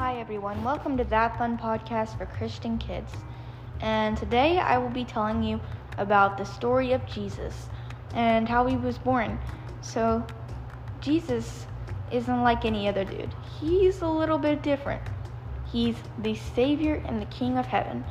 Hi, everyone. Welcome to That Fun Podcast for Christian Kids. And today I will be telling you about the story of Jesus and how he was born. So, Jesus isn't like any other dude, he's a little bit different. He's the Savior and the King of Heaven,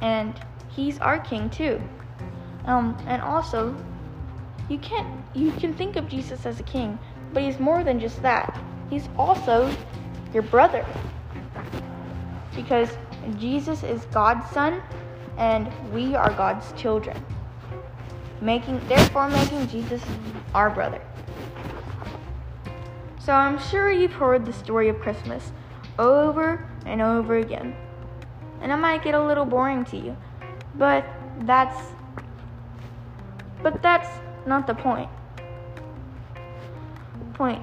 and he's our King too. Um, and also, you can't you can think of Jesus as a king, but he's more than just that. He's also your brother. Because Jesus is God's son and we are God's children. Making therefore making Jesus our brother. So I'm sure you've heard the story of Christmas over and over again. And it might get a little boring to you. But that's but that's not the point. Point.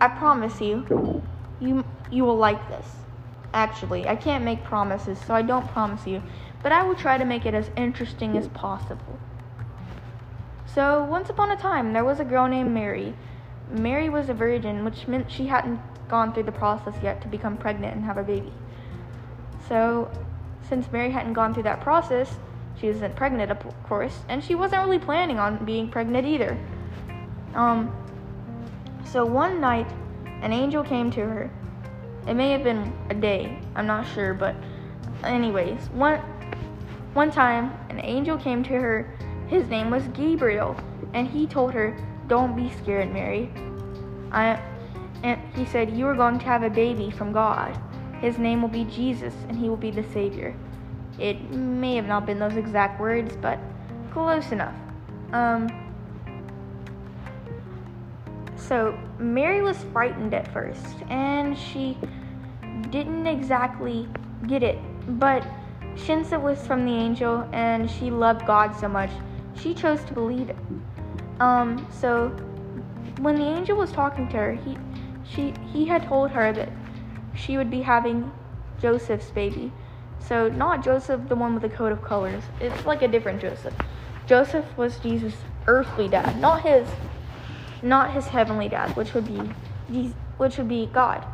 I promise you, you you will like this. Actually, I can't make promises, so I don't promise you, but I will try to make it as interesting as possible. So, once upon a time, there was a girl named Mary. Mary was a virgin, which meant she hadn't gone through the process yet to become pregnant and have a baby. So, since Mary hadn't gone through that process, she wasn't pregnant, of course, and she wasn't really planning on being pregnant either. Um, so one night, an angel came to her. It may have been a day, I'm not sure, but anyways, one one time an angel came to her. His name was Gabriel, and he told her, "Don't be scared, Mary. I and he said you are going to have a baby from God. His name will be Jesus, and he will be the savior." It may have not been those exact words, but close enough. Um, so Mary was frightened at first, and she didn't exactly get it. But since it was from the angel and she loved God so much, she chose to believe it. Um, so when the angel was talking to her, he she he had told her that she would be having Joseph's baby. So not Joseph, the one with the coat of colors. It's like a different Joseph. Joseph was Jesus' earthly dad, not his, not his heavenly dad, which would be, which would be God.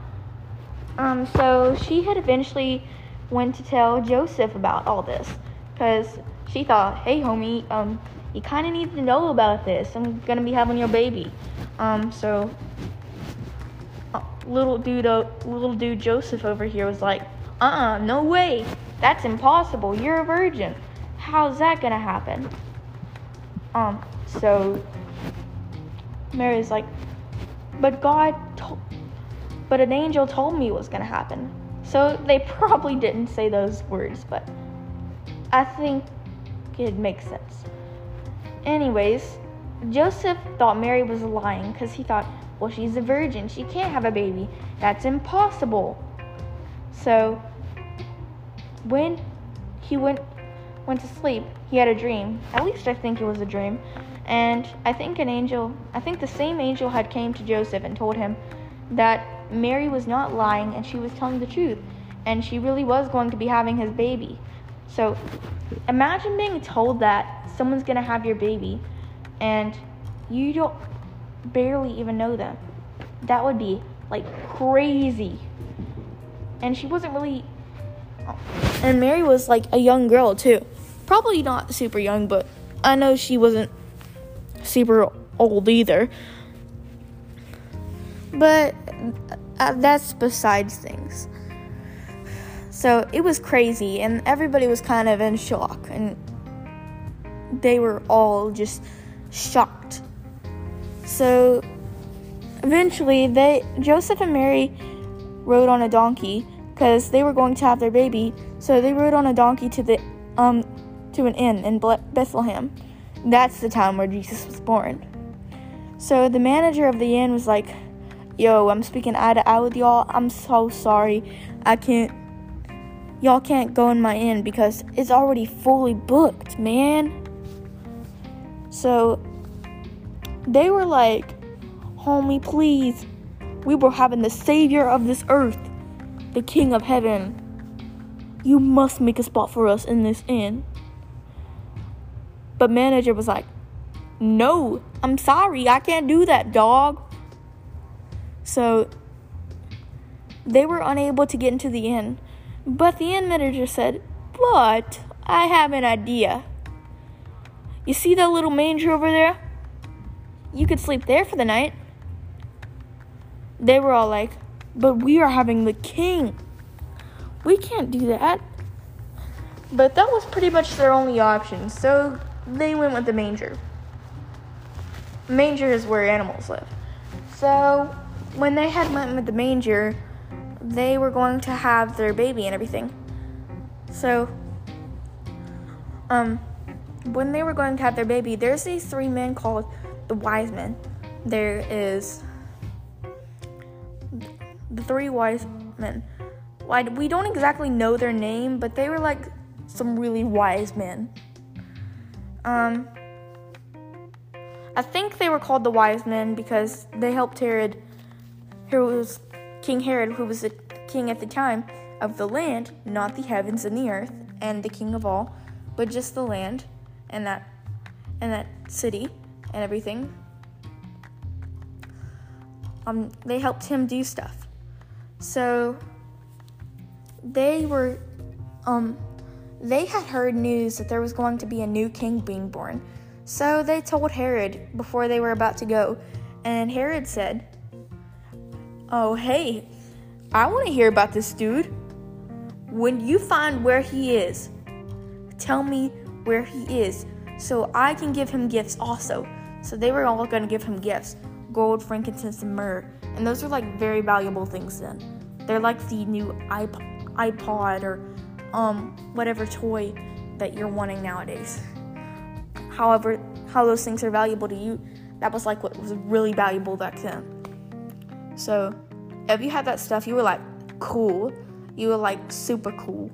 Um, so she had eventually went to tell Joseph about all this, because she thought, hey homie, um, you kind of need to know about this. I'm gonna be having your baby. Um, so uh, little dude, uh, little dude Joseph over here was like, uh-uh, no way. That's impossible. You're a virgin. How's that gonna happen? Um, so Mary's like, but God told, but an angel told me was gonna happen. So they probably didn't say those words, but I think it makes sense. Anyways, Joseph thought Mary was lying because he thought, well, she's a virgin. She can't have a baby. That's impossible. So when he went went to sleep, he had a dream. At least I think it was a dream. And I think an angel, I think the same angel had came to Joseph and told him that Mary was not lying and she was telling the truth and she really was going to be having his baby. So imagine being told that someone's going to have your baby and you don't barely even know them. That would be like crazy. And she wasn't really and Mary was like a young girl too. Probably not super young, but I know she wasn't super old either. But uh, that's besides things. So it was crazy, and everybody was kind of in shock, and they were all just shocked. So eventually, they Joseph and Mary rode on a donkey because they were going to have their baby. So they rode on a donkey to the um to an inn in Bethlehem. That's the town where Jesus was born. So the manager of the inn was like, "Yo, I'm speaking eye to eye with y'all. I'm so sorry. I can't. Y'all can't go in my inn because it's already fully booked, man." So they were like, "Homie, please. We were having the savior of this earth." the King of Heaven, you must make a spot for us in this inn. But manager was like, No, I'm sorry, I can't do that, dog. So they were unable to get into the inn. But the inn manager said, But I have an idea. You see that little manger over there? You could sleep there for the night. They were all like, But we are having the king. We can't do that. But that was pretty much their only option, so they went with the manger. Manger is where animals live. So when they had went with the manger, they were going to have their baby and everything. So, um, when they were going to have their baby, there's these three men called the wise men. There is the three wise men. Like we don't exactly know their name, but they were like some really wise men. Um, I think they were called the wise men because they helped Herod, who was King Herod, who was the king at the time of the land, not the heavens and the earth, and the king of all, but just the land and that and that city and everything. Um, they helped him do stuff. So they were um they had heard news that there was going to be a new king being born. So they told Herod before they were about to go, and Herod said, Oh, hey, I want to hear about this dude. When you find where he is, tell me where he is so I can give him gifts also. So they were all going to give him gifts gold, frankincense, and myrrh. And those are like very valuable things then. They're like the new iPod or um, whatever toy that you're wanting nowadays. However how those things are valuable to you that was like what was really valuable back then. So if you had that stuff you were like cool. You were like super cool.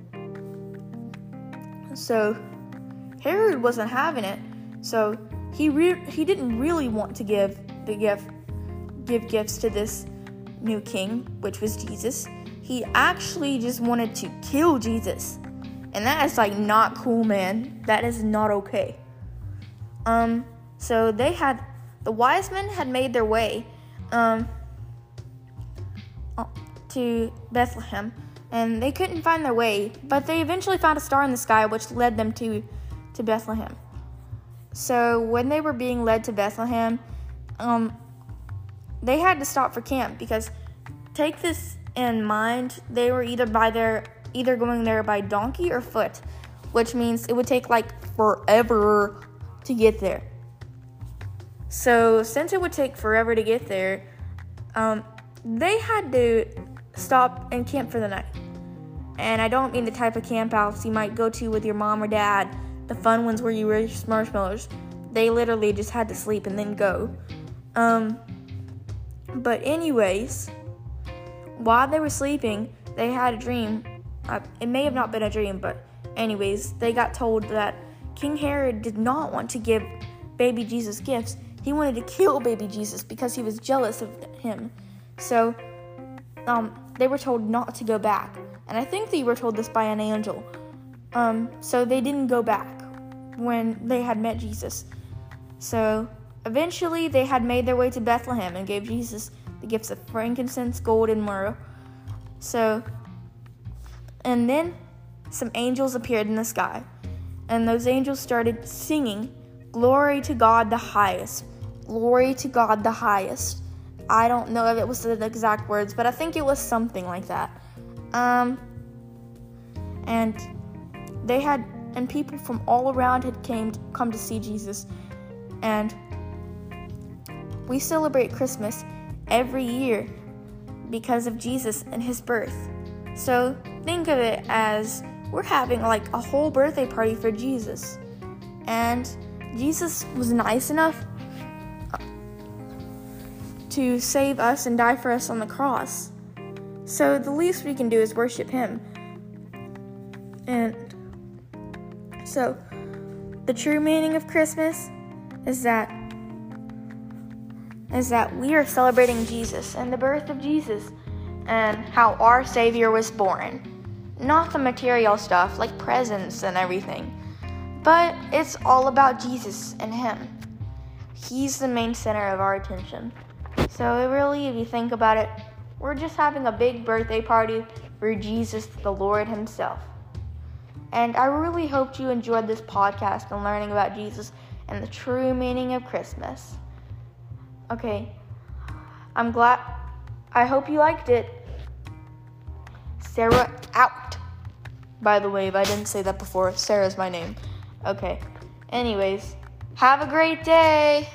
So herod wasn't having it. So he re- he didn't really want to give the gift give gifts to this new king which was jesus he actually just wanted to kill jesus. And that is like not cool man. That is not okay. Um, so they had the wise men had made their way um, uh, to Bethlehem, and they couldn't find their way, but they eventually found a star in the sky which led them to to Bethlehem. So when they were being led to Bethlehem, um, they had to stop for camp because take this in mind, they were either by their either going there by donkey or foot, which means it would take like forever to get there. So, since it would take forever to get there, um, they had to stop and camp for the night. And I don't mean the type of camp outs you might go to with your mom or dad, the fun ones where you roast marshmallows. They literally just had to sleep and then go. Um, but, anyways, while they were sleeping, they had a dream. Uh, it may have not been a dream, but, anyways, they got told that King Herod did not want to give baby Jesus gifts. He wanted to kill baby Jesus because he was jealous of him. So, um, they were told not to go back. And I think they were told this by an angel. Um, so they didn't go back when they had met Jesus. So eventually they had made their way to Bethlehem and gave Jesus the gifts of frankincense, gold, and myrrh. So, and then some angels appeared in the sky and those angels started singing, Glory to God the highest. Glory to God the highest. I don't know if it was the exact words, but I think it was something like that. Um, and they had, and people from all around had came come to see Jesus, and we celebrate Christmas every year because of Jesus and His birth. So think of it as we're having like a whole birthday party for Jesus. And Jesus was nice enough to save us and die for us on the cross. So the least we can do is worship him. And so the true meaning of Christmas is that is that we are celebrating Jesus and the birth of Jesus and how our savior was born not the material stuff like presents and everything, but it's all about Jesus and Him. He's the main center of our attention. So, really, if you think about it, We're just having a big birthday party for Jesus the Lord Himself. And I really hope you enjoyed this podcast and learning about Jesus and the true meaning of Christmas. Okay, I'm glad. I hope you liked it. Sarah out. By the way, if I didn't say that before, Sarah's my name. Okay. Anyways, have a great day.